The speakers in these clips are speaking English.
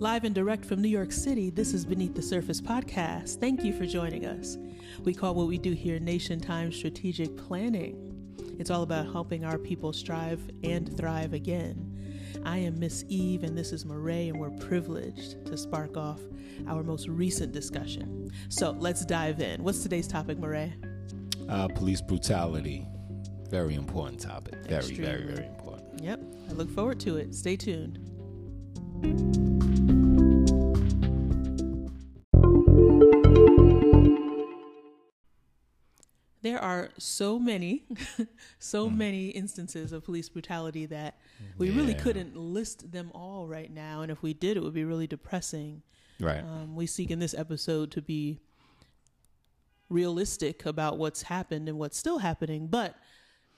Live and direct from New York City, this is Beneath the Surface podcast. Thank you for joining us. We call what we do here Nation Time Strategic Planning. It's all about helping our people strive and thrive again. I am Miss Eve, and this is Marae, and we're privileged to spark off our most recent discussion. So let's dive in. What's today's topic, Marae? Uh, police brutality. Very important topic. Very, Extremely. very, very important. Yep, I look forward to it. Stay tuned. Are so many, so many instances of police brutality that we really couldn't list them all right now. And if we did, it would be really depressing. Right. Um, we seek in this episode to be realistic about what's happened and what's still happening, but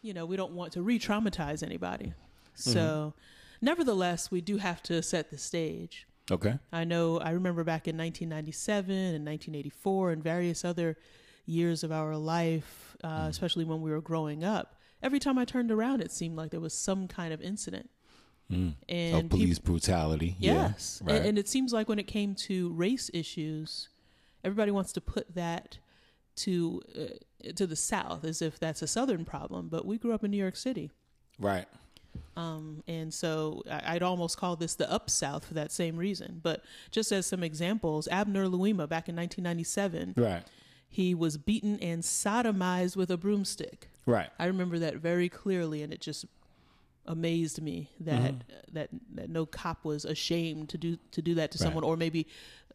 you know, we don't want to re-traumatize anybody. So, nevertheless, we do have to set the stage. okay. I know I remember back in 1997 and 1984 and various other years of our life, uh, especially when we were growing up. Every time I turned around, it seemed like there was some kind of incident. Mm. And peop- police brutality. Yes. Yeah. And, Right. and it seems like when it came to race issues, everybody wants to put that to uh, to the South as if that's a Southern problem. But we grew up in New York City. right. Um, and so I'd almost call this the up South for that same reason. But just as some examples, Abner Louima back in 1997, Right. He was beaten and sodomized with a broomstick. Right. I remember that very clearly, and it just amazed me that Mm-hmm. that that no cop was ashamed to do to do that to Right. someone, or maybe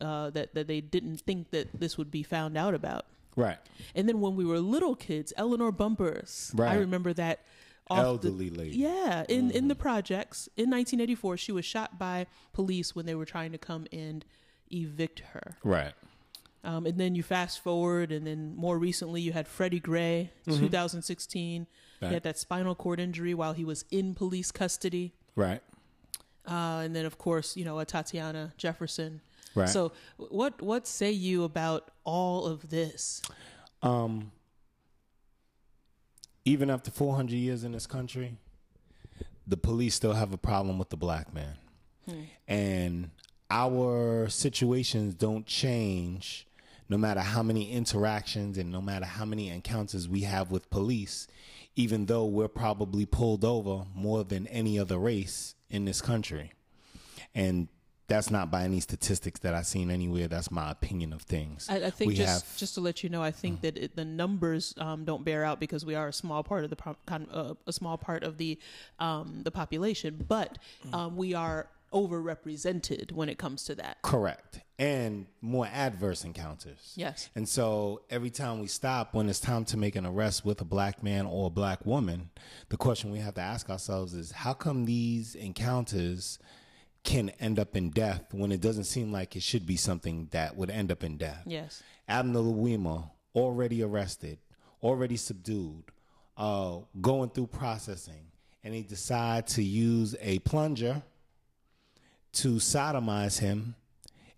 uh, that that they didn't think that this would be found out about. Right. And then when we were little kids, Eleanor Bumpurs, Right. I remember that. off the- Elderly lady. yeah, in in the projects in 1984, she was shot by police when they were trying to come and evict her. Right. Um, and then you fast forward, and then more recently, you had Freddie Gray, 2016. Right. He had that spinal cord injury while he was in police custody. Right. Uh, and then, of course, you know, Atatiana Jefferson. Right. So, what what say you about all of this? Um, even after 400 years in this country, the police still have a problem with the black man. And our situations don't change no matter how many interactions and no matter how many encounters we have with police, even though we're probably pulled over more than any other race in this country. And that's not by any statistics that I've seen anywhere. That's my opinion of things. I, I think We just have- just to let you know, I think that it, the numbers um, don't bear out because we are a small part of the uh, a small part of the um, the population, but um, we are overrepresented when it comes to that. Correct. And more adverse encounters. Yes. And so every time we stop, when it's time to make an arrest with a black man or a black woman, the question we have to ask ourselves is how come these encounters can end up in death when it doesn't seem like it should be something that would end up in death? Yes. Abner Louima, already arrested, already subdued, uh, going through processing, and they decide to use a plunger to sodomize him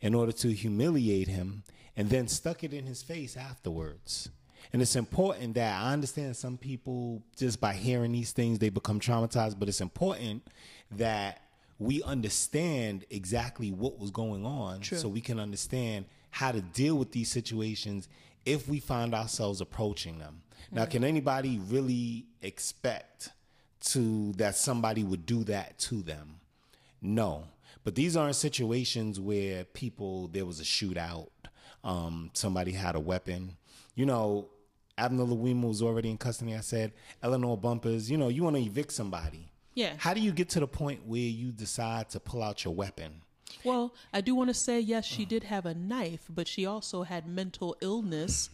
in order to humiliate him and then stuck it in his face afterwards. And it's important that I understand some people just by hearing these things they become traumatized, but it's important that we understand exactly what was going on True. so we can understand how to deal with these situations if we find ourselves approaching them. Now, mm-hmm. can anybody really expect to that somebody would do that to them? No. But these aren't situations where people there was a shootout, um, somebody had a weapon. You know, Abner Louima was already in custody. I said, Eleanor Bumpurs, you know, you want to evict somebody. Yeah. How do you get to the point where you decide to pull out your weapon? Well, I do want to say yes, she did have a knife, but she also had mental illness.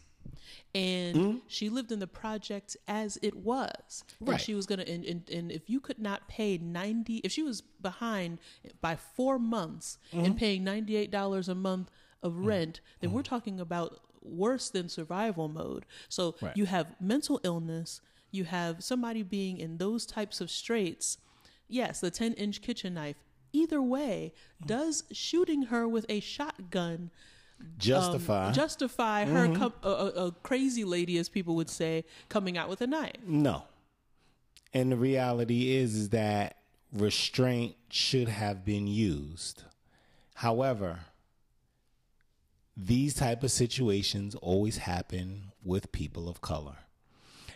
And mm-hmm. she lived in the project as it was. And Right. she was going to, and, and, and if you could not pay 90, if she was behind by four months and mm-hmm. paying $98 a month of mm-hmm. rent, then we're talking about worse than survival mode. So Right. you have mental illness, you have somebody being in those types of straits. Yes, the 10 inch kitchen knife. Either way, mm. does shooting her with a shotgun Justify. um, justify her com- a, a, a crazy lady, as people would say, coming out with a knife? No. And the reality is is that restraint should have been used. However, these type of situations always happen with people of color.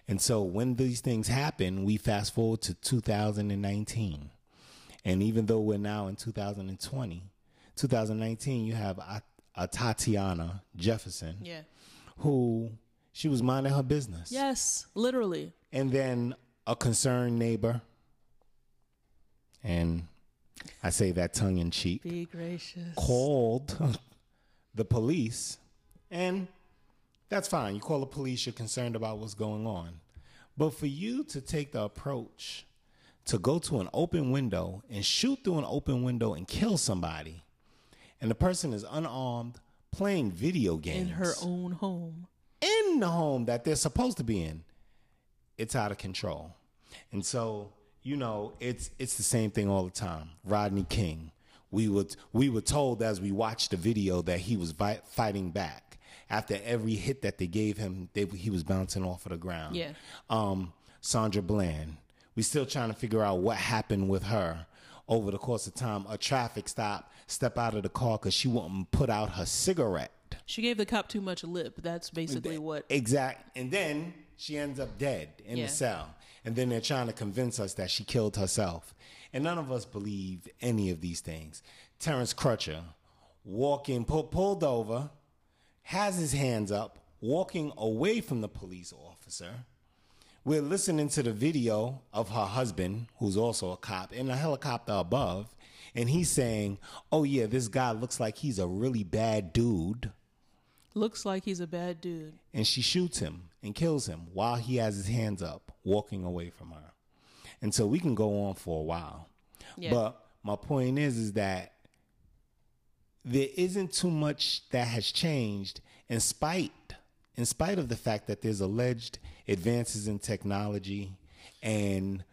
And so when these things happen, we fast forward to 2019. And even though we're now in 2020, 2019, you have a, Atatiana Jefferson, Yeah. who she was minding her business. Yes, literally. And then a concerned neighbor, and I say that tongue in cheek, Be gracious. called the police, and that's fine. You call the police, you're concerned about what's going on. But for you to take the approach to go to an open window and shoot through an open window and kill somebody, and the person is unarmed playing video games In her own home. in the home that they're supposed to be in, it's out of control. And so, you know, it's it's the same thing all the time. Rodney King, we would we were told as we watched the video that he was vi- fighting back after every hit that they gave him. They, he was bouncing off of the ground. Yeah. Um, Sandra Bland, we still trying to figure out what happened with her over the course of time. A traffic stop, step out of the car because she wouldn't put out her cigarette. She gave the cop too much lip. That's basically what. Exact. And then she ends up dead in Yeah. the cell. And then they're trying to convince us that she killed herself. And none of us believe any of these things. Terrence Crutcher, walking, pull, pulled over, has his hands up, walking away from the police officer. We're listening to the video of her husband, who's also a cop, in a helicopter above. And he's saying, Oh, yeah, this guy looks like he's a really bad dude Looks like he's a bad dude. and she shoots him and kills him while he has his hands up, walking away from her. And so we can go on for a while. Yeah. But my point is is that there isn't too much that has changed in spite in spite of the fact that there's alleged advances in technology and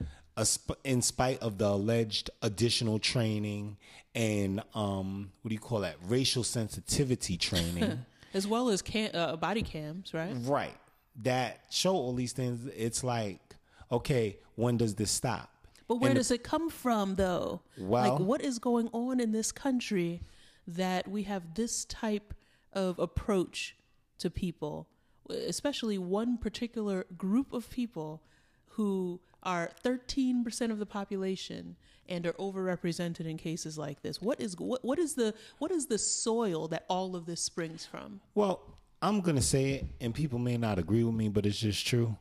in spite of the alleged additional training and um, what do you call that? Racial sensitivity training. As well as cam- uh, body cams, right? right. That show all these things it's like okay when does this stop? But where And- does it come from, though? Well- like, what is going on in this country that we have this type of approach to people, especially one particular group of people who are 13% of the population and are overrepresented in cases like this? What is what, what is the what is the soil that all of this springs from? Well, I'm going to say it, and people may not agree with me, but it's just true.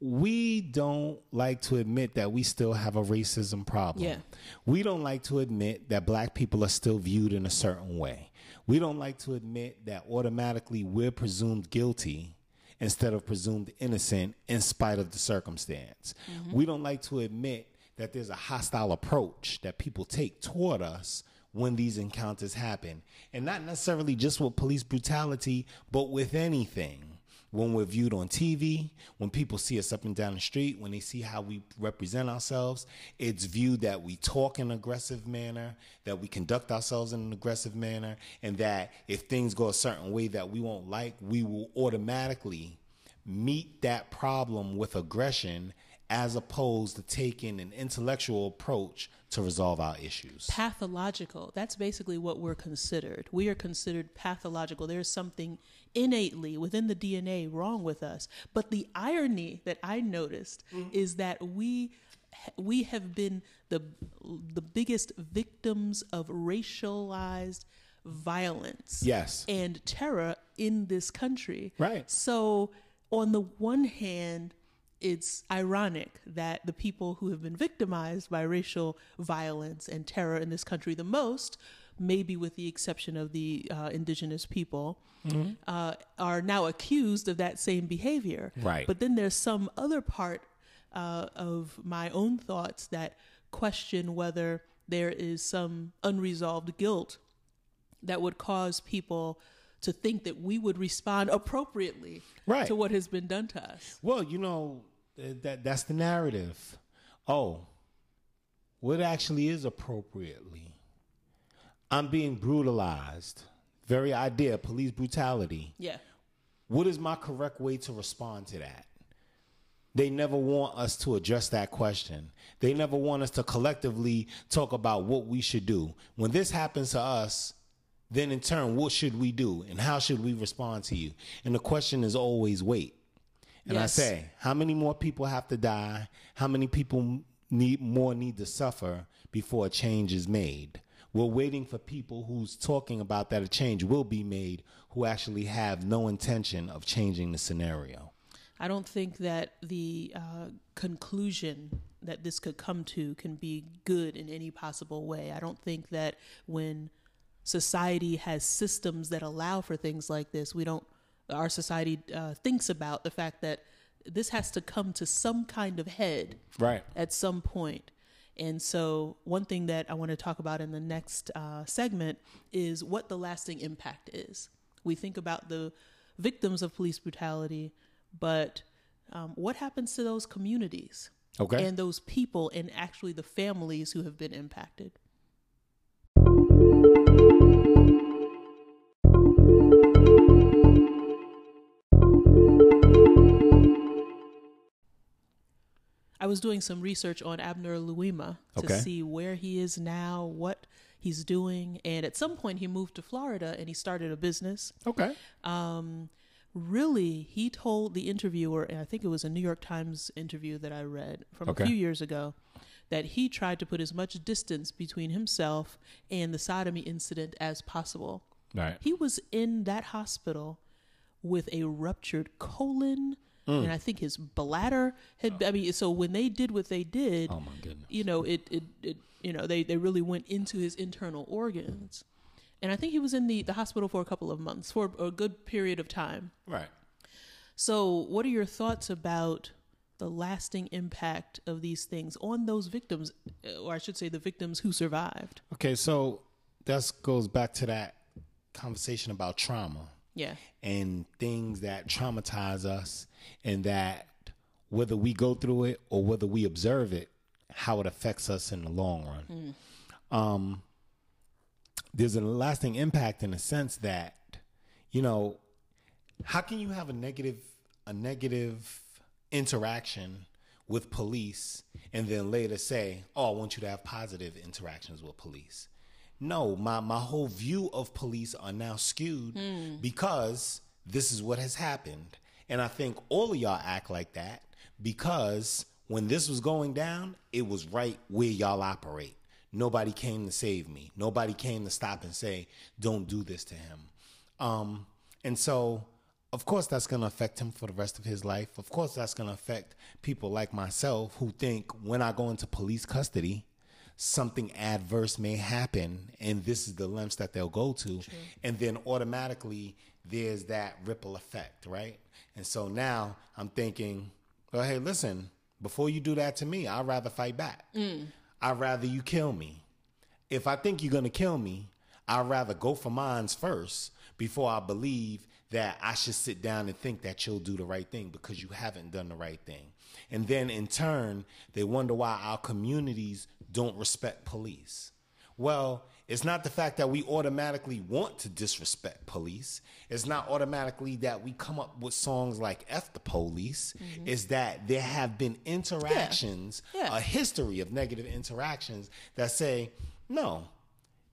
We don't like to admit that we still have a racism problem. Yeah. We don't like to admit that black people are still viewed in a certain way. We don't like to admit that automatically we're presumed guilty instead of presumed innocent in spite of the circumstance. Mm-hmm. We don't like to admit that there's a hostile approach that people take toward us when these encounters happen. And not necessarily just with police brutality, but with anything. When we're viewed on TV, when people see us up and down the street, when they see how we represent ourselves, it's viewed that we talk in an aggressive manner, that we conduct ourselves in an aggressive manner, and that if things go a certain way that we won't like, we will automatically meet that problem with aggression as opposed to taking an intellectual approach to resolve our issues. pathological. That's basically what we're considered. We are considered pathological. There's something innately within the DNA wrong with us. But the irony that I noticed mm-hmm. is that we we have been the the biggest victims of racialized violence Yes. and terror in this country. Right. So, on the one hand, it's ironic that the people who have been victimized by racial violence and terror in this country the most, maybe with the exception of the uh, indigenous people, uh, are now accused of that same behavior. Right. But then there's some other part uh, of my own thoughts that question whether there is some unresolved guilt that would cause people to think that we would respond appropriately Right. to what has been done to us. Well, you know, that that's the narrative. Oh, what actually is appropriately? I'm being brutalized. Very idea, police brutality. Yeah. What is my correct way to respond to that? They never want us to address that question. They never want us to collectively talk about what we should do. When this happens to us, then in turn, what should we do and how should we respond to you? And the question is always wait. And Yes. I say, how many more people have to die? How many people need more need to suffer before a change is made? We're waiting for people who's talking about that a change will be made who actually have no intention of changing the scenario. I don't think that the uh, conclusion that this could come to can be good in any possible way. I don't think that when society has systems that allow for things like this, we don't, our society uh, thinks about the fact that this has to come to some kind of head Right. at some point. And so, one thing that I want to talk about in the next uh, segment is what the lasting impact is. We think about the victims of police brutality, but um, what happens to those communities Okay. and those people and actually the families who have been impacted? I was doing some research on Abner Louima to Okay. see where he is now, what he's doing, and at some point he moved to Florida and he started a business. okay. Um, really, he told the interviewer, and I think it was a New York Times interview that I read from Okay. a few years ago, that he tried to put as much distance between himself and the sodomy incident as possible. Right. He was in that hospital with a ruptured colon, Mm. and I think his bladder had. I mean, so when they did what they did, Oh my goodness. you know, it, it, it you know, they, they really went into his internal organs. And I think he was in the, the hospital for a couple of months, for a good period of time. Right. So, what are your thoughts about the lasting impact of these things on those victims, uh, or I should say, the victims who survived? Okay, so that goes back to that conversation about trauma Yeah. and things that traumatize us, and that whether we go through it or whether we observe it, how it affects us in the long run. Um, there's a lasting impact in the sense that, you know, how can you have a negative a negative interaction with police and then later say, "Oh, I want you to have positive interactions with police." No, my my whole view of police are now skewed because this is what has happened. And I think all of y'all act like that because when this was going down, it was right where y'all operate. Nobody came to save me. Nobody came to stop and say, "Don't do this to him." Um, and so, of course, that's going to affect him for the rest of his life. Of course, that's going to affect people like myself who think when I go into police custody, something adverse may happen, and this is the lengths that they'll go to. And then automatically, there's that ripple effect, right? And so now I'm thinking, well, hey, listen, before you do that to me, I'd rather fight back. Mm. I'd rather you kill me if I think you're gonna kill me, I'd rather go for mines first before I believe that I should sit down and think that you'll do the right thing because you haven't done the right thing. And then in turn, they wonder why our communities don't respect police. Well, it's not the fact that we automatically want to disrespect police. It's not automatically that we come up with songs like F the police. Mm-hmm. It's that there have been interactions, Yeah. a history of negative interactions that say, no,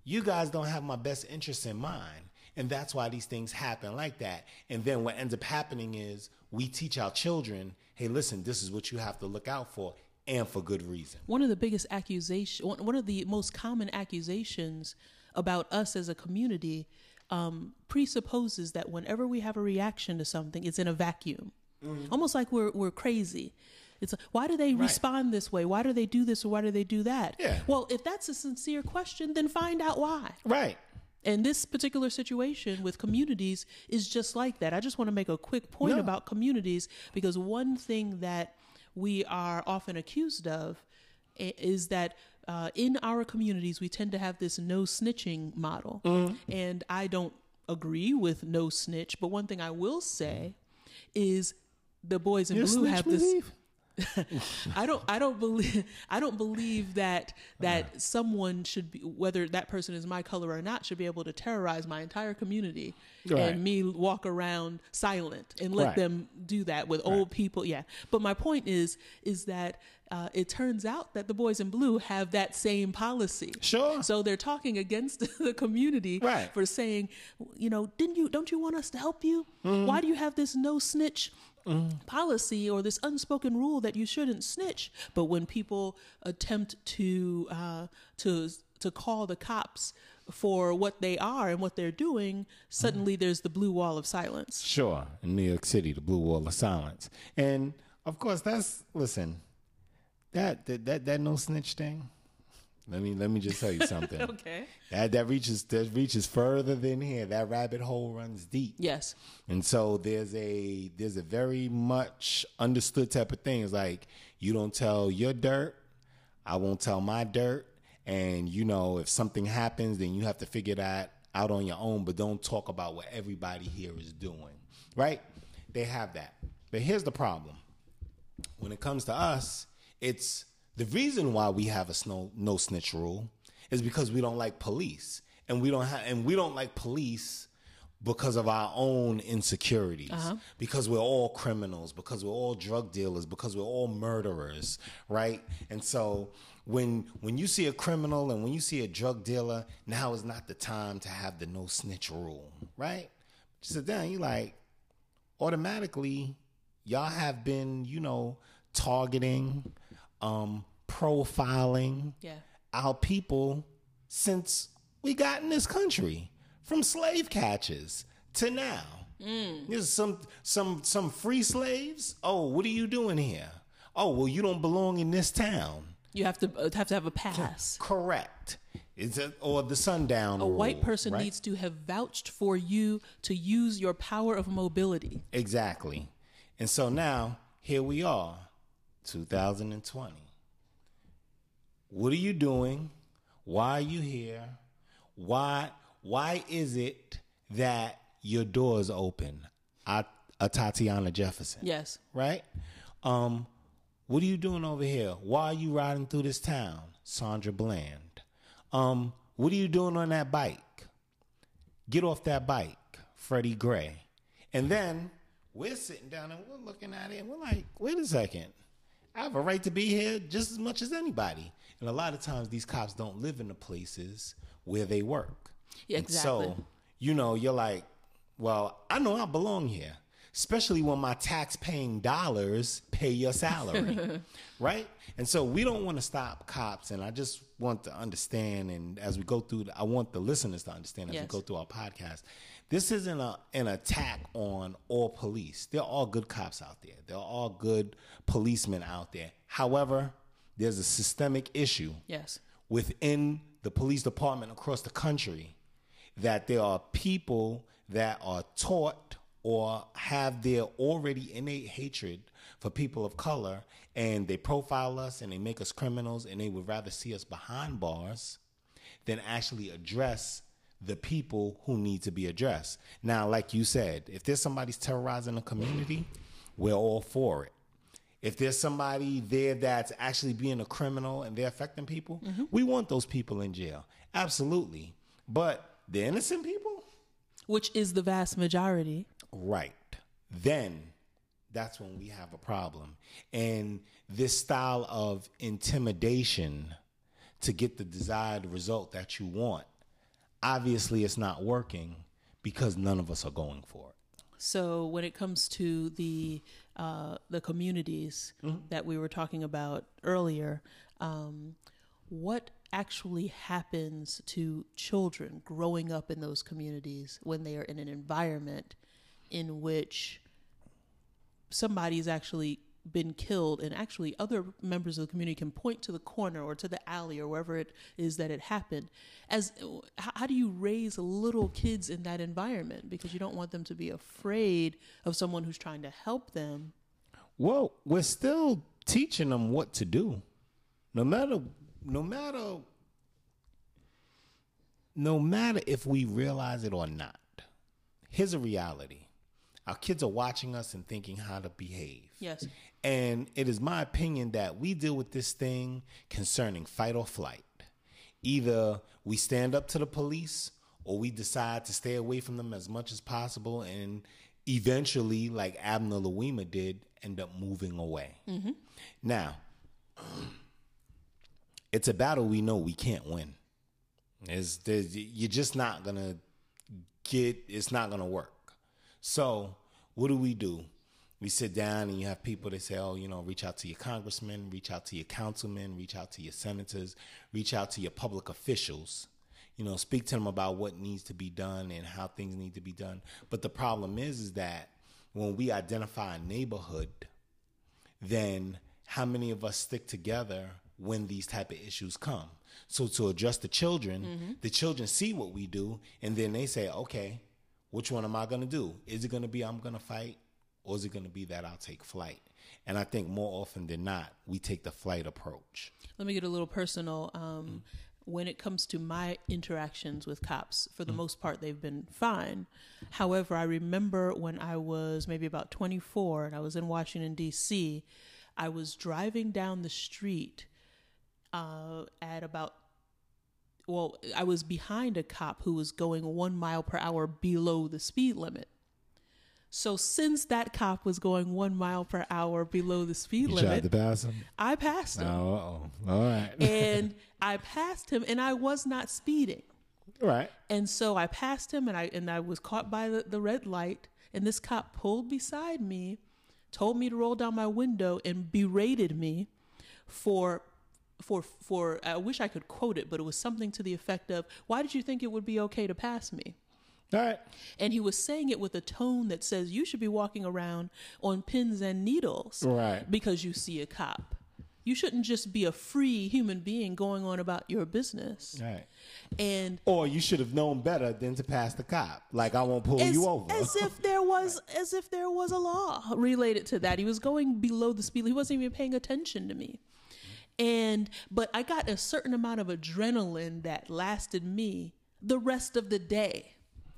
you guys don't have my best interests in mind. And that's why these things happen like that. And then what ends up happening is we teach our children, hey, listen, this is what you have to look out for, and for good reason. one of the biggest accusation one one of the most common accusations about us as a community um, presupposes that whenever we have a reaction to something it's in a vacuum almost like we're, we're crazy it's like, why do they respond this way why do they do this or why do they do that Yeah. well if that's a sincere question then find out why Right. and this particular situation with communities is just like that. I just want to make a quick point No. about communities because one thing that we are often accused of is that uh, in our communities we tend to have this no snitching model, Mm-hmm. and I don't agree with no snitch. But one thing I will say is the boys in You're blue have this. I don't I don't believe I don't believe that that someone should be whether that person is my color or not should be able to terrorize my entire community Right. and me walk around silent and let Right. them do that with old people. Yeah. But my point is is that uh, it turns out that the boys in blue have that same policy. Sure. So they're talking against the community Right. for saying, you know, didn't you don't you want us to help you? Why do you have this no snitch policy or this unspoken rule that you shouldn't snitch? But when people attempt to uh, to to call the cops for what they are and what they're doing, suddenly there's the blue wall of silence. Sure, in New York City, the blue wall of silence, and of course, that's listen. That that that, that no snitch thing. Let me let me just tell you something. Okay. That that reaches that reaches further than here. That rabbit hole runs deep. Yes. And so there's a there's a very much understood type of thing. It's like you don't tell your dirt, I won't tell my dirt. And you know, if something happens, then you have to figure that out on your own, but don't talk about what everybody here is doing. Right? They have that. But here's the problem. When it comes to us, it's the reason why we have a snow, no snitch rule is because we don't like police. And we don't have and we don't like police because of our own insecurities. Uh-huh. Because we're all criminals because we're all drug dealers because we're all murderers right? And so when when you see a criminal and when you see a drug dealer now is not the time to have the no snitch rule right? So then you like automatically y'all have been you know targeting um profiling Yeah. our people since we got in this country from slave catchers to now. Mm. There's some some some free slaves. Oh, what are you doing here? Oh, well, you don't belong in this town. You have to uh, have to have a pass. Correct. Is it or the sundown? A white person needs to have vouched for you to use your power of mobility. exactly. And so now here we are, 2020. What are you doing? Why are you here? Why why is it that your door is open? A, Atatiana Jefferson. Yes. right? Um, what are you doing over here? Why are you riding through this town? Sandra Bland. Um, what are you doing on that bike? Get off that bike, Freddie Gray. And then we're sitting down and we're looking at it and we're like, wait a second. I have a right to be here just as much as anybody. And a lot of times these cops don't live in the places where they work. Yeah, exactly. And so, you know, you're like, well, I know I belong here, especially when my tax paying dollars pay your salary, right? And so we don't want to stop cops. And I just want to understand, and as we go through, I want the listeners to understand as we go through our podcast, this isn't a, an attack on all police. They're all good cops out there, they're all good policemen out there. However, there's a systemic issue Yes. within the police department across the country that there are people that are taught or have their already innate hatred for people of color and they profile us and they make us criminals and they would rather see us behind bars than actually address the people who need to be addressed. Now, like you said, if there's somebody's terrorizing a community, we're all for it. If there's somebody there that's actually being a criminal and they're affecting people, mm-hmm. we want those people in jail. Absolutely. But the innocent people, Which is the vast majority. right. Then that's when we have a problem. And this style of intimidation to get the desired result that you want, obviously it's not working because none of us are going for it. So when it comes to the uh, the communities that we were talking about earlier, um, what actually happens to children growing up in those communities when they are in an environment in which somebody is actually been killed and actually other members of the community can point to the corner or to the alley or wherever it is that it happened as how, how do you raise little kids in that environment because you don't want them to be afraid of someone who's trying to help them Well, we're still teaching them what to do. No matter no matter no matter if we realize it or not. Here's a reality. Our kids are watching us and thinking how to behave. yes And it is my opinion that we deal with this thing concerning fight or flight. Either we stand up to the police or we decide to stay away from them as much as possible and eventually, like Abner Louima did, end up moving away. Mm-hmm. Now, it's a battle we know we can't win. It's, there's, you're just not gonna get. It's not gonna work. So, what do we do? We sit down and you have people that say, "Oh, you know, reach out to your congressmen, reach out to your councilmen, reach out to your senators, reach out to your public officials." You know, speak to them about what needs to be done and how things need to be done. But the problem is, is that when we identify a neighborhood then how many of us stick together when these type of issues come so to address the children mm-hmm. the children see what we do and then they say okay which one am i going to do is it going to be i'm going to fight or is it going to be that i'll take flight and i think more often than not we take the flight approach Let me get a little personal. Um, when it comes to my interactions with cops, for the most part, they've been fine. However, I remember when I was maybe about 24 and I was in Washington, D.C., I was driving down the street uh, at about well, I was behind a cop who was going one mile per hour below the speed limit. So since that cop was going one mile per hour below the speed limit, pass him I passed him. oh all right and I passed him and I was not speeding. Right. And so I passed him and I and I was caught by the, the red light and this cop pulled beside me, told me to roll down my window and berated me for for for I wish I could quote it, but it was something to the effect of, "Why did you think it would be okay to pass me?" All right And he was saying it with a tone that says you should be walking around on pins and needles Right. because you see a cop. You shouldn't just be a free human being going on about your business. all right And or you should have known better than to pass the cop like i won't pull as, you over as if there was as if there was a law related to that. He was going below the speed. He wasn't even paying attention to me. And but I got a certain amount of adrenaline that lasted me the rest of the day.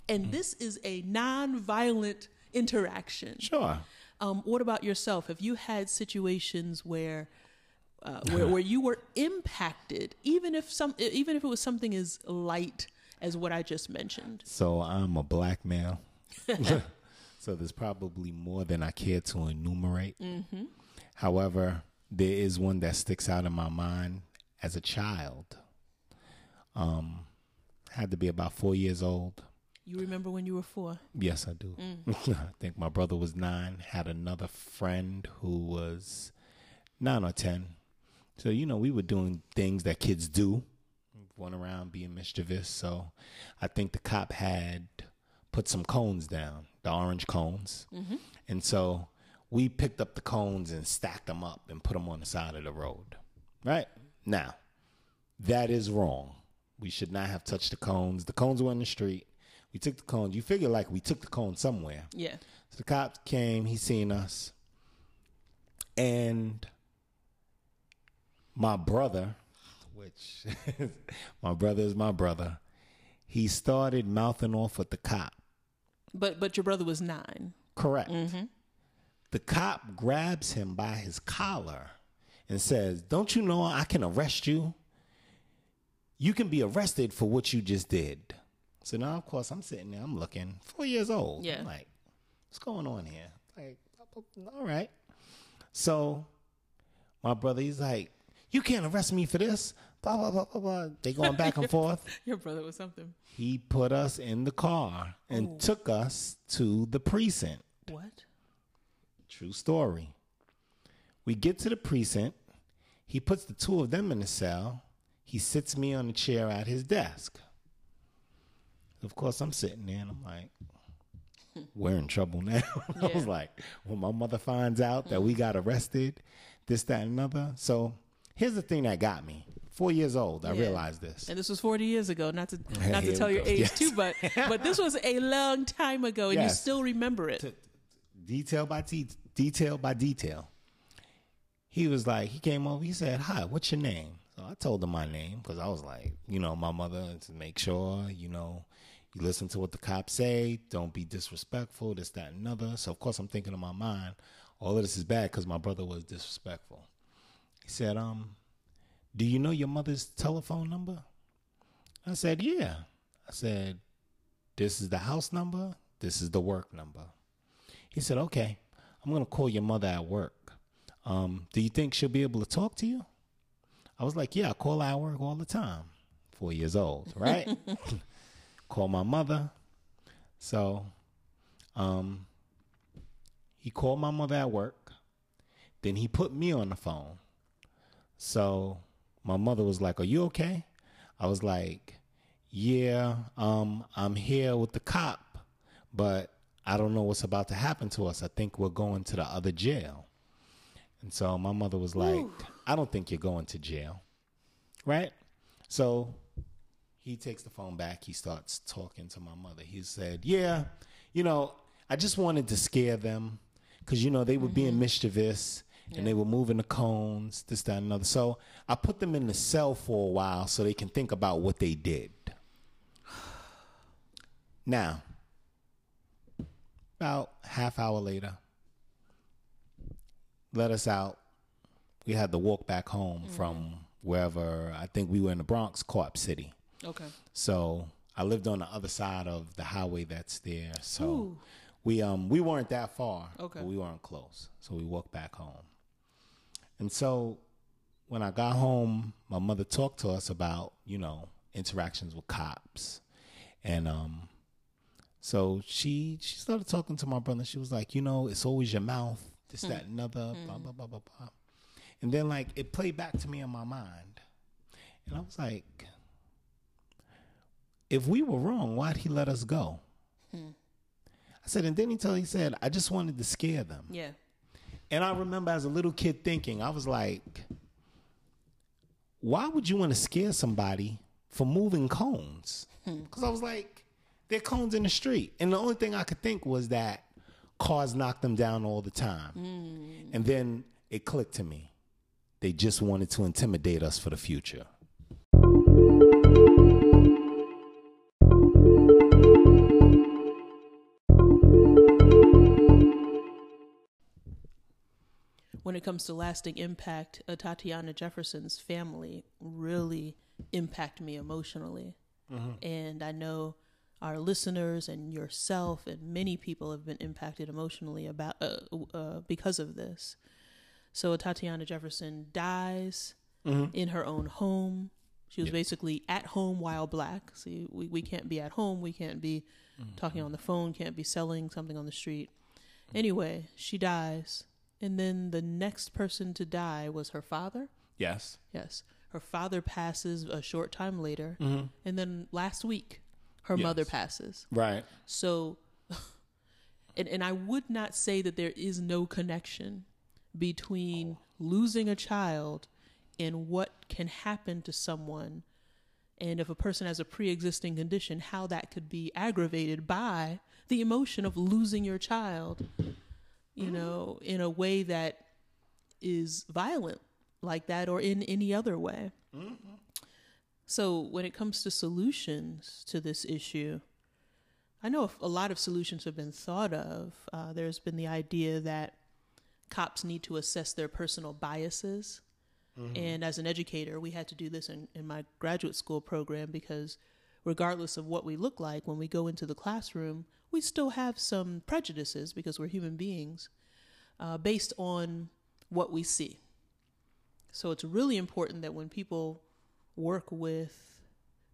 And this is a non-violent interaction. sure Um, what about yourself? Have you had situations where, uh, where where you were impacted, even if some, even if it was something as light as what I just mentioned? So I'm a black male. so there's probably more than I care to enumerate. However, there is one that sticks out in my mind as a child. Um, had to be about four years old. You remember when you were four? Yes, I do. Mm. I think my brother was nine. Had another friend who was nine or ten. So you know, we were doing things that kids do, went around being mischievous. So I think the cop had put some cones down, the orange cones, mm-hmm. and so we picked up the cones and stacked them up and put them on the side of the road. Right now, that is wrong. We should not have touched the cones. The cones were in the street. We took the cones. You figure like we took the cone somewhere. Yeah. So the cops came, he seen us. And my brother, which my brother is my brother, he started mouthing off with the cop. But but your brother was nine. Correct. Mm-hmm. The cop grabs him by his collar and says, Don't you know I can arrest you? You can be arrested for what you just did. So now, of course, I'm sitting there, I'm looking, four years old. Yeah. I'm like, what's going on here? Like, all right. So my brother, he's like, You can't arrest me for this. Blah, blah, blah, blah, blah. They going back and forth. Your brother was something. He put us in the car and took us to the precinct. What? True story. We get to the precinct. He puts the two of them in the cell. He sits me on a chair at his desk. Of course, I'm sitting there and I'm like, we're in trouble now. I was like, when my mother finds out that we got arrested, this, that, and another. So here's the thing that got me. Four years old, I Yeah. realized this. And this was 40 years ago. Not to not to tell your go. age Yes. too, but but this was a long time ago, and you still remember it. T- detail by de- detail by detail. He was like, he came over. He said, "Hi, what's your name?" So I told him my name because I was like, you know, my mother to make sure, you know, you listen to what the cops say. Don't be disrespectful. This, that, and another. So of course I'm thinking in my mind, all of this is bad because my brother was disrespectful. He said, um, do you know your mother's telephone number? I said, yeah. I said, this is the house number. This is the work number. He said, okay, I'm going to call your mother at work. Um, do you think she'll be able to talk to you? I was like, yeah, I call at work all the time. Four years old, right? call my mother. So, um, he called my mother at work. Then he put me on the phone. So my mother was like, Are you okay? I was like, Yeah, um, I'm here with the cop, but I don't know what's about to happen to us. I think we're going to the other jail. And so my mother was like, Ooh. I don't think you're going to jail. Right? So he takes the phone back. He starts talking to my mother. He said, Yeah, you know, I just wanted to scare them because, you know, they were mm-hmm. being mischievous and they were moving the cones, this, that, and another. So I put them in the cell for a while so they can think about what they did. Now, about half hour later, let us out. We had to walk back home mm-hmm. from wherever I think we were in the Bronx, Co-op City. Okay. So I lived on the other side of the highway that's there. So Ooh. we um we weren't that far. Okay. But we weren't close. So we walked back home. And so when I got home, my mother talked to us about, you know, interactions with cops. And um so she she started talking to my brother. She was like, you know, it's always your mouth, this, mm. that, another, mm. blah, blah, blah, blah, blah. And then like it played back to me in my mind. And I was like, if we were wrong, why'd he let us go? Hmm. I said, and then he told he said, I just wanted to scare them. Yeah. And I remember as a little kid thinking, I was like, why would you want to scare somebody for moving cones? Because hmm. I was like, they're cones in the street. And the only thing I could think was that cars knock them down all the time. Mm. And then it clicked to me. They just wanted to intimidate us for the future. when it comes to lasting impact, uh, Tatiana Jefferson's family really impact me emotionally. Mm-hmm. And I know our listeners and yourself and many people have been impacted emotionally about uh, uh, because of this. So Tatiana Jefferson dies mm-hmm. in her own home. She was yeah. basically at home while black. See, we, we can't be at home. We can't be mm-hmm. talking on the phone. Can't be selling something on the street. Anyway, she dies and then the next person to die was her father. Yes. Yes. Her father passes a short time later. Mm-hmm. And then last week, her yes. mother passes. Right. So, and, and I would not say that there is no connection between losing a child and what can happen to someone. And if a person has a pre existing condition, how that could be aggravated by the emotion of losing your child you mm-hmm. know, in a way that is violent like that or in any other way. Mm-hmm. So when it comes to solutions to this issue, I know a lot of solutions have been thought of. Uh, there's been the idea that cops need to assess their personal biases. Mm-hmm. And as an educator, we had to do this in, in my graduate school program because regardless of what we look like, when we go into the classroom, we still have some prejudices because we're human beings uh, based on what we see. So it's really important that when people work with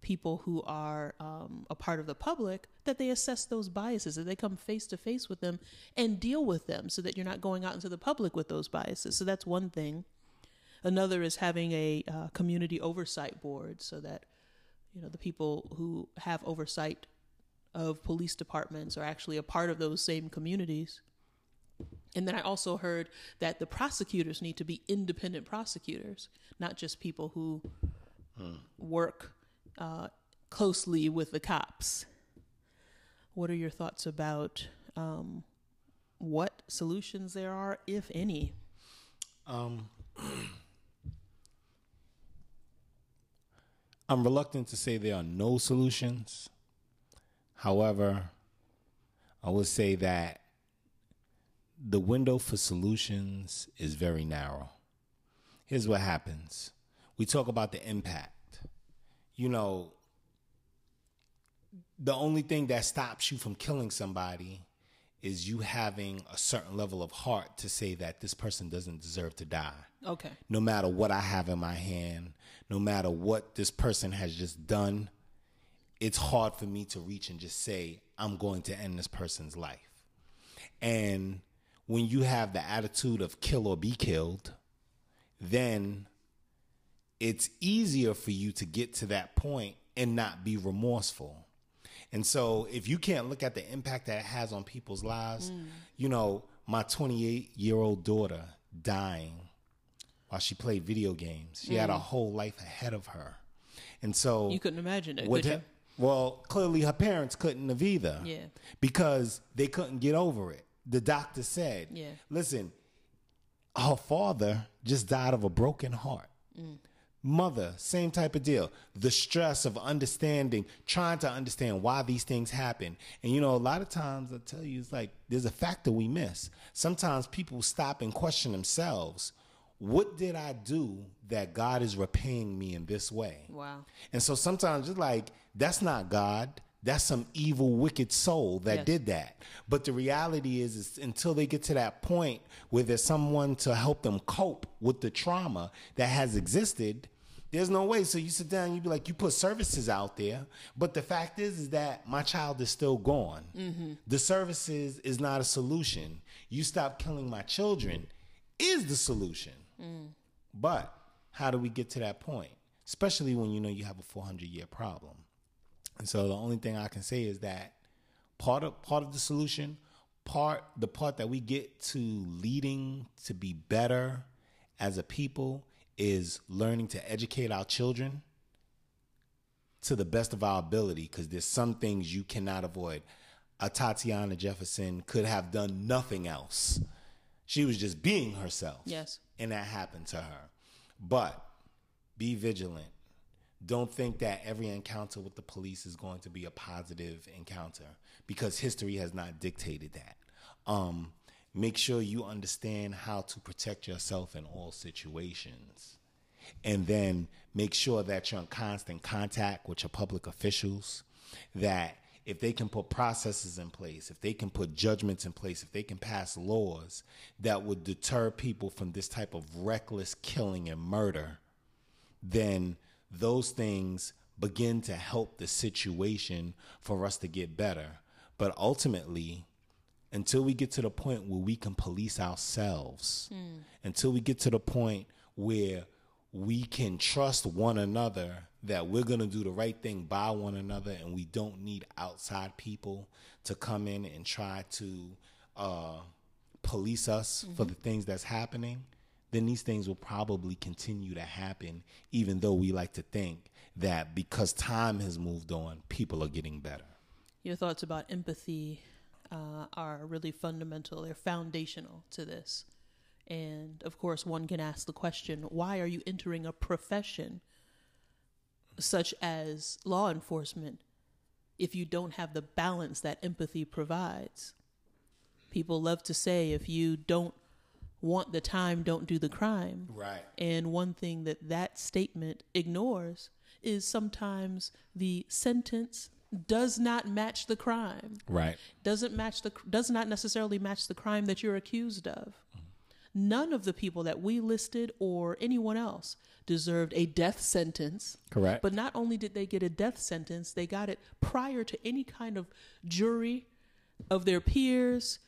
people who are um, a part of the public that they assess those biases that they come face to face with them and deal with them so that you're not going out into the public with those biases so that's one thing another is having a uh, community oversight board so that you know the people who have oversight of police departments are actually a part of those same communities. And then I also heard that the prosecutors need to be independent prosecutors, not just people who hmm. work uh, closely with the cops. What are your thoughts about um, what solutions there are, if any? Um, I'm reluctant to say there are no solutions. However, I would say that the window for solutions is very narrow. Here's what happens we talk about the impact. You know, the only thing that stops you from killing somebody is you having a certain level of heart to say that this person doesn't deserve to die. Okay. No matter what I have in my hand, no matter what this person has just done, it's hard for me to reach and just say, I'm going to end this person's life. And when you have the attitude of kill or be killed, then it's easier for you to get to that point and not be remorseful. And so if you can't look at the impact that it has on people's lives, mm. you know, my 28 year old daughter dying while she played video games, she mm. had a mm. whole life ahead of her. And so you couldn't imagine it. Could well, clearly her parents couldn't have either. Yeah. Because they couldn't get over it. The doctor said, yeah. listen, her father just died of a broken heart. Mm. Mother, same type of deal. The stress of understanding, trying to understand why these things happen. And you know, a lot of times I tell you, it's like there's a factor we miss. Sometimes people stop and question themselves what did I do that God is repaying me in this way? Wow. And so sometimes it's like, that's not God. That's some evil, wicked soul that yes. did that. But the reality is, is until they get to that point where there's someone to help them cope with the trauma that has existed, there's no way. So you sit down, you be like, you put services out there, but the fact is, is that my child is still gone. Mm-hmm. The services is not a solution. You stop killing my children is the solution. Mm. But how do we get to that point? Especially when you know you have a 400 year problem. And so the only thing I can say is that part of part of the solution, part the part that we get to leading to be better as a people is learning to educate our children to the best of our ability because there's some things you cannot avoid. Atatiana Jefferson could have done nothing else. She was just being herself. Yes and that happened to her. But be vigilant. Don't think that every encounter with the police is going to be a positive encounter because history has not dictated that. Um, make sure you understand how to protect yourself in all situations. And then make sure that you're in constant contact with your public officials, that if they can put processes in place, if they can put judgments in place, if they can pass laws that would deter people from this type of reckless killing and murder, then those things begin to help the situation for us to get better. But ultimately, until we get to the point where we can police ourselves, mm. until we get to the point where we can trust one another that we're going to do the right thing by one another and we don't need outside people to come in and try to uh, police us mm-hmm. for the things that's happening then these things will probably continue to happen even though we like to think that because time has moved on people are getting better your thoughts about empathy uh, are really fundamental they're foundational to this and of course, one can ask the question why are you entering a profession such as law enforcement if you don't have the balance that empathy provides? People love to say if you don't want the time, don't do the crime. Right. And one thing that that statement ignores is sometimes the sentence does not match the crime. Right. Doesn't match the does not necessarily match the crime that you're accused of. None of the people that we listed or anyone else deserved a death sentence. Correct. But not only did they get a death sentence, they got it prior to any kind of jury of their peers,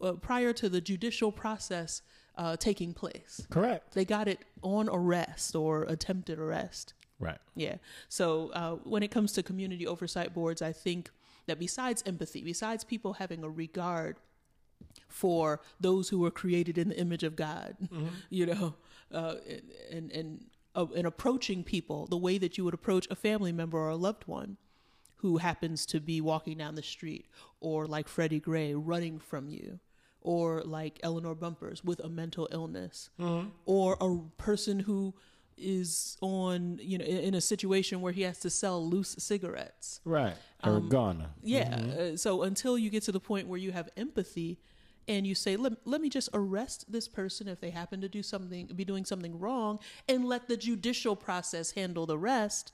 uh, prior to the judicial process uh, taking place. Correct. They got it on arrest or attempted arrest. Right. Yeah. So uh, when it comes to community oversight boards, I think that besides empathy, besides people having a regard for those who were created in the image of God, mm-hmm. you know, uh, and and uh, and approaching people the way that you would approach a family member or a loved one who happens to be walking down the street, or like Freddie Gray running from you, or like Eleanor Bumpurs with a mental illness, mm-hmm. or a person who is on you know in a situation where he has to sell loose cigarettes right or um, Garner. yeah mm-hmm. uh, so until you get to the point where you have empathy and you say, let, let me just arrest this person if they happen to do something, be doing something wrong, and let the judicial process handle the rest,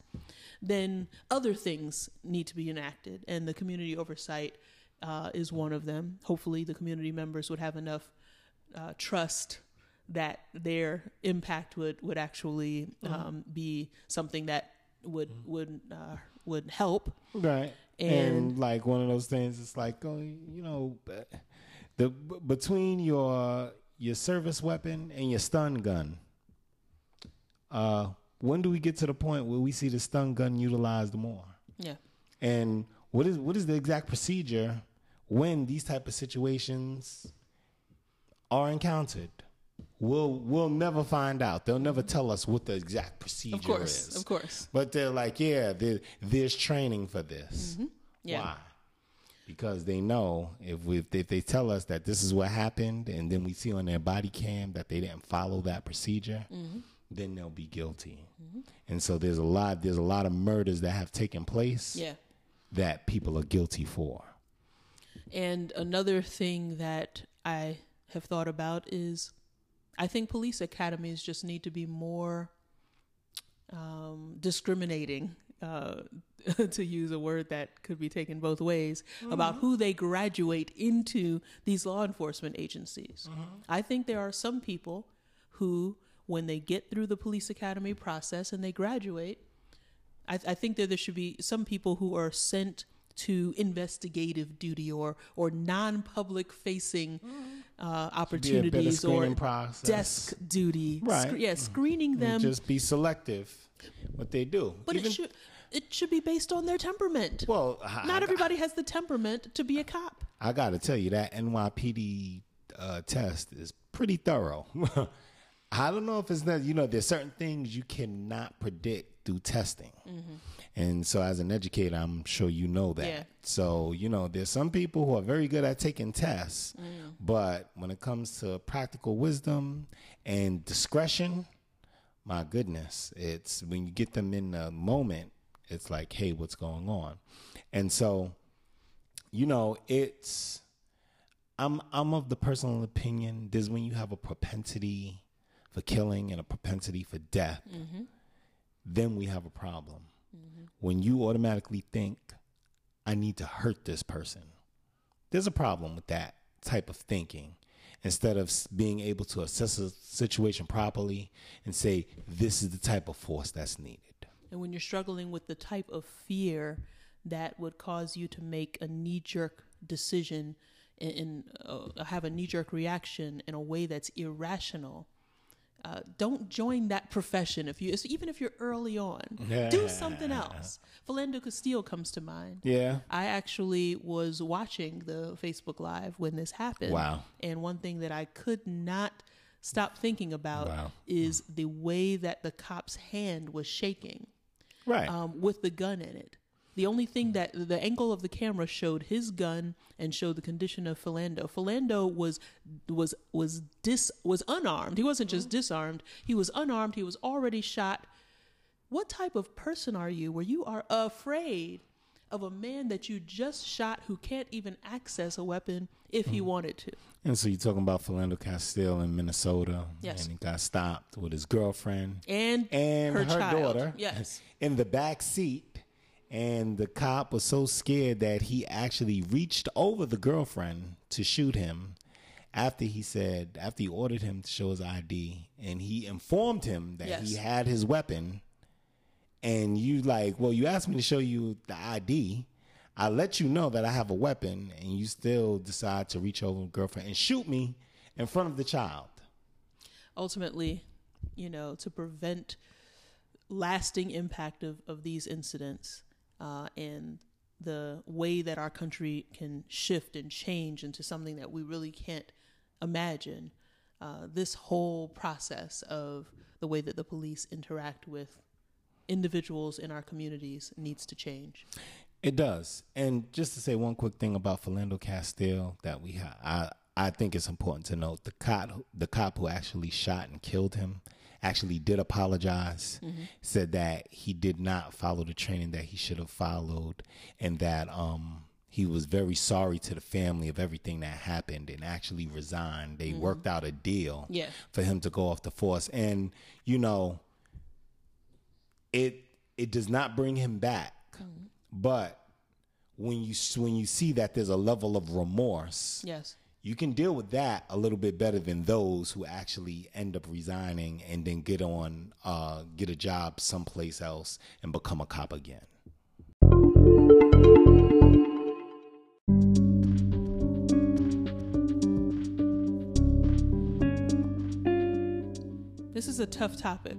then other things need to be enacted. And the community oversight uh, is one of them. Hopefully, the community members would have enough uh, trust that their impact would, would actually um, be something that would would uh, would help. Right. And, And- like one of those things, it's like, oh, you know, the between your your service weapon and your stun gun. Uh, when do we get to the point where we see the stun gun utilized more? Yeah. And what is what is the exact procedure when these type of situations are encountered? We'll we'll never find out. They'll never tell us what the exact procedure Of course. is. Of course. But they're like, yeah, there, there's training for this. Mm-hmm. Yeah. Why? Because they know if we, if they tell us that this is what happened, and then we see on their body cam that they didn't follow that procedure, Mm-hmm. then they'll be guilty. And so there's a lot there's a lot of murders that have taken place Yeah. that people are guilty for. And another thing that I have thought about is I think police academies just need to be more um, discriminating, uh, to use a word that could be taken both ways, about who they graduate into these law enforcement agencies. I think there are some people who, when they get through the police academy process and they graduate, I, I think that there should be some people who are sent to investigative duty or or non-public facing uh, opportunities or process. desk duty. Right. Sc- yeah, screening And them. just be selective what they do. but Even- it should it should be based on their temperament. well, I- Not I- everybody has the temperament to be a cop. I got to tell you that NYPD uh, test is pretty thorough. I don't know if it's that you know there's certain things you cannot predict through testing, mm-hmm. and so as an educator, I'm sure you know that. Yeah. So you know there's some people who are very good at taking tests, mm. but when it comes to practical wisdom and discretion, my goodness, it's when you get them in the moment, it's like, hey, what's going on? And so you know, it's I'm I'm of the personal opinion there's when you have a propensity for killing and a propensity for death, mm-hmm. Then we have a problem. When you automatically think, I need to hurt this person, there's a problem with that type of thinking. Instead of being able to assess a situation properly and say, this is the type of force that's needed. And when you're struggling with the type of fear that would cause you to make a knee jerk decision and, and uh, have a knee jerk reaction in a way that's irrational, uh, don't join that profession. If you, even if you're early on, do something else. Philando Castile comes to mind. Yeah. I actually was watching the Facebook Live when this happened. Wow. And one thing that I could not stop thinking about Wow. is the way that the cop's hand was shaking Right. um, with the gun in it. The only thing hmm. that the angle of the camera showed his gun and showed the condition of Philando. Philando was was was dis was unarmed. He wasn't just hmm. disarmed. He was unarmed. He was already shot. What type of person are you where you are afraid of a man that you just shot who can't even access a weapon if he hmm. wanted to? And so you're talking about Philando Castile in Minnesota. Yes. And he got stopped with his girlfriend And, and her, child. daughter Yes. in the back seat. And the cop was so scared that he actually reached over the girlfriend to shoot him after he said, after he ordered him to show his ID and he informed him that he had his weapon. And you like, well, you asked me to show you the ID. I let you know that I have a weapon, and you still decide to reach over a girlfriend and shoot me in front of the child. ultimately, you know, to prevent lasting impact of, of these incidents uh, and the way that our country can shift and change into something that we really can't imagine. Uh, this whole process of the way that the police interact with individuals in our communities needs to change. It does. And just to say one quick thing about Philando Castile that we ha- I I think it's important to note the cop the cop who actually shot and killed him actually did apologize. Mm-hmm. Said that he did not follow the training that he should have followed and that um he was very sorry to the family of everything that happened and actually resigned. They mm-hmm. worked out a deal Yeah. for him to go off the force. And, you know, it it does not bring him back. Mm-hmm. But when you when you see that there's a level of remorse, Yes. You can deal with that a little bit better than those who actually end up resigning and then get on uh, get a job someplace else and become a cop again. This is a tough topic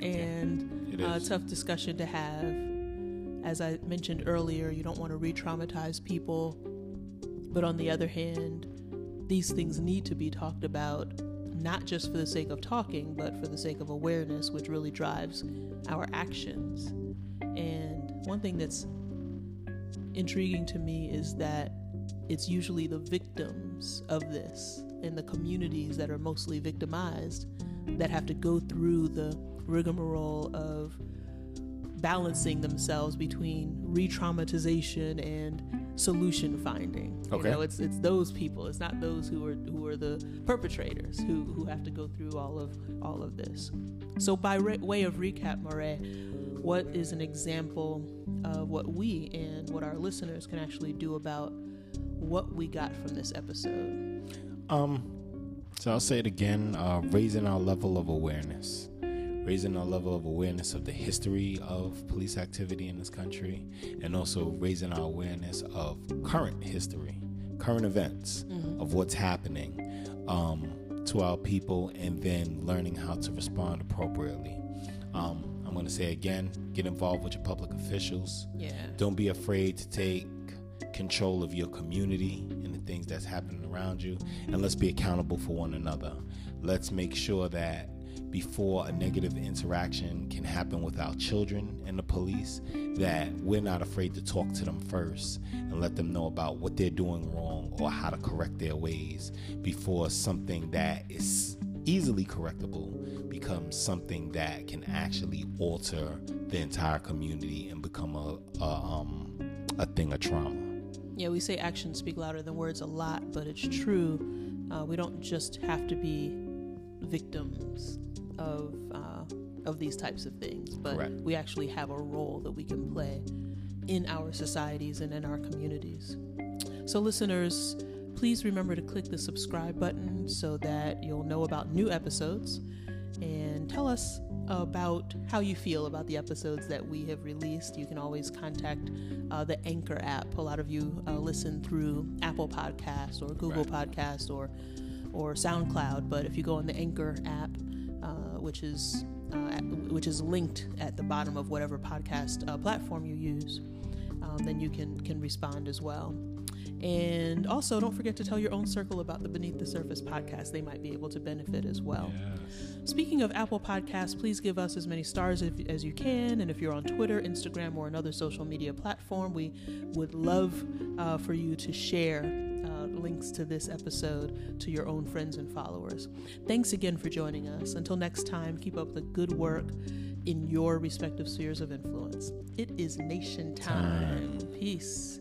and It a tough discussion to have. As I mentioned earlier, you don't want to re traumatize people. But on the other hand, these things need to be talked about, not just for the sake of talking, but for the sake of awareness, which really drives our actions. And one thing that's intriguing to me is that it's usually the victims of this and the communities that are mostly victimized that have to go through the rigmarole of balancing themselves between re-traumatization and solution finding. Okay. You know, it's it's those people. It's not those who are who are the perpetrators who who have to go through all of all of this. So by re- way of recap, Moray, what is an example of what we and what our listeners can actually do about what we got from this episode? Um, so I'll say it again: uh, raising our level of awareness, raising our level of awareness of the history of police activity in this country, and also raising our awareness of current history, current events of what's happening um, to our people, and then learning how to respond appropriately. Um, I'm going to say again: get involved with your public officials. Yeah. Don't be afraid to take control of your community and the things that's happening around you. And let's be accountable for one another. Let's make sure that before a negative interaction can happen with our children and the police, that we're not afraid to talk to them first and let them know about what they're doing wrong or how to correct their ways before something that is easily correctable becomes something that can actually alter the entire community and become a, a um a thing of trauma. Yeah, we say actions speak louder than words a lot, but it's true. Uh, we don't just have to be victims of uh, of these types of things, but Correct. we actually have a role that we can play in our societies and in our communities. So, listeners, please remember to click the subscribe button so that you'll know about new episodes and tell us about how you feel about the episodes that we have released. You can always contact uh, the Anchor app. A lot of you uh, listen through Apple Podcasts or Google Right. Podcasts or or SoundCloud. But if you go on the Anchor app, uh, which is uh, which is linked at the bottom of whatever podcast uh, platform you use, um, then you can can respond as well. And also, don't forget to tell your own circle about the Beneath the Surface podcast. They might be able to benefit as well. Speaking of Apple Podcasts, please give us as many stars if, as you can. And if you're on Twitter, Instagram, or another social media platform, we would love uh, for you to share links to this episode to your own friends and followers. Thanks again for joining us. Until next time, keep up the good work in your respective spheres of influence. It is nation time. Time. Peace.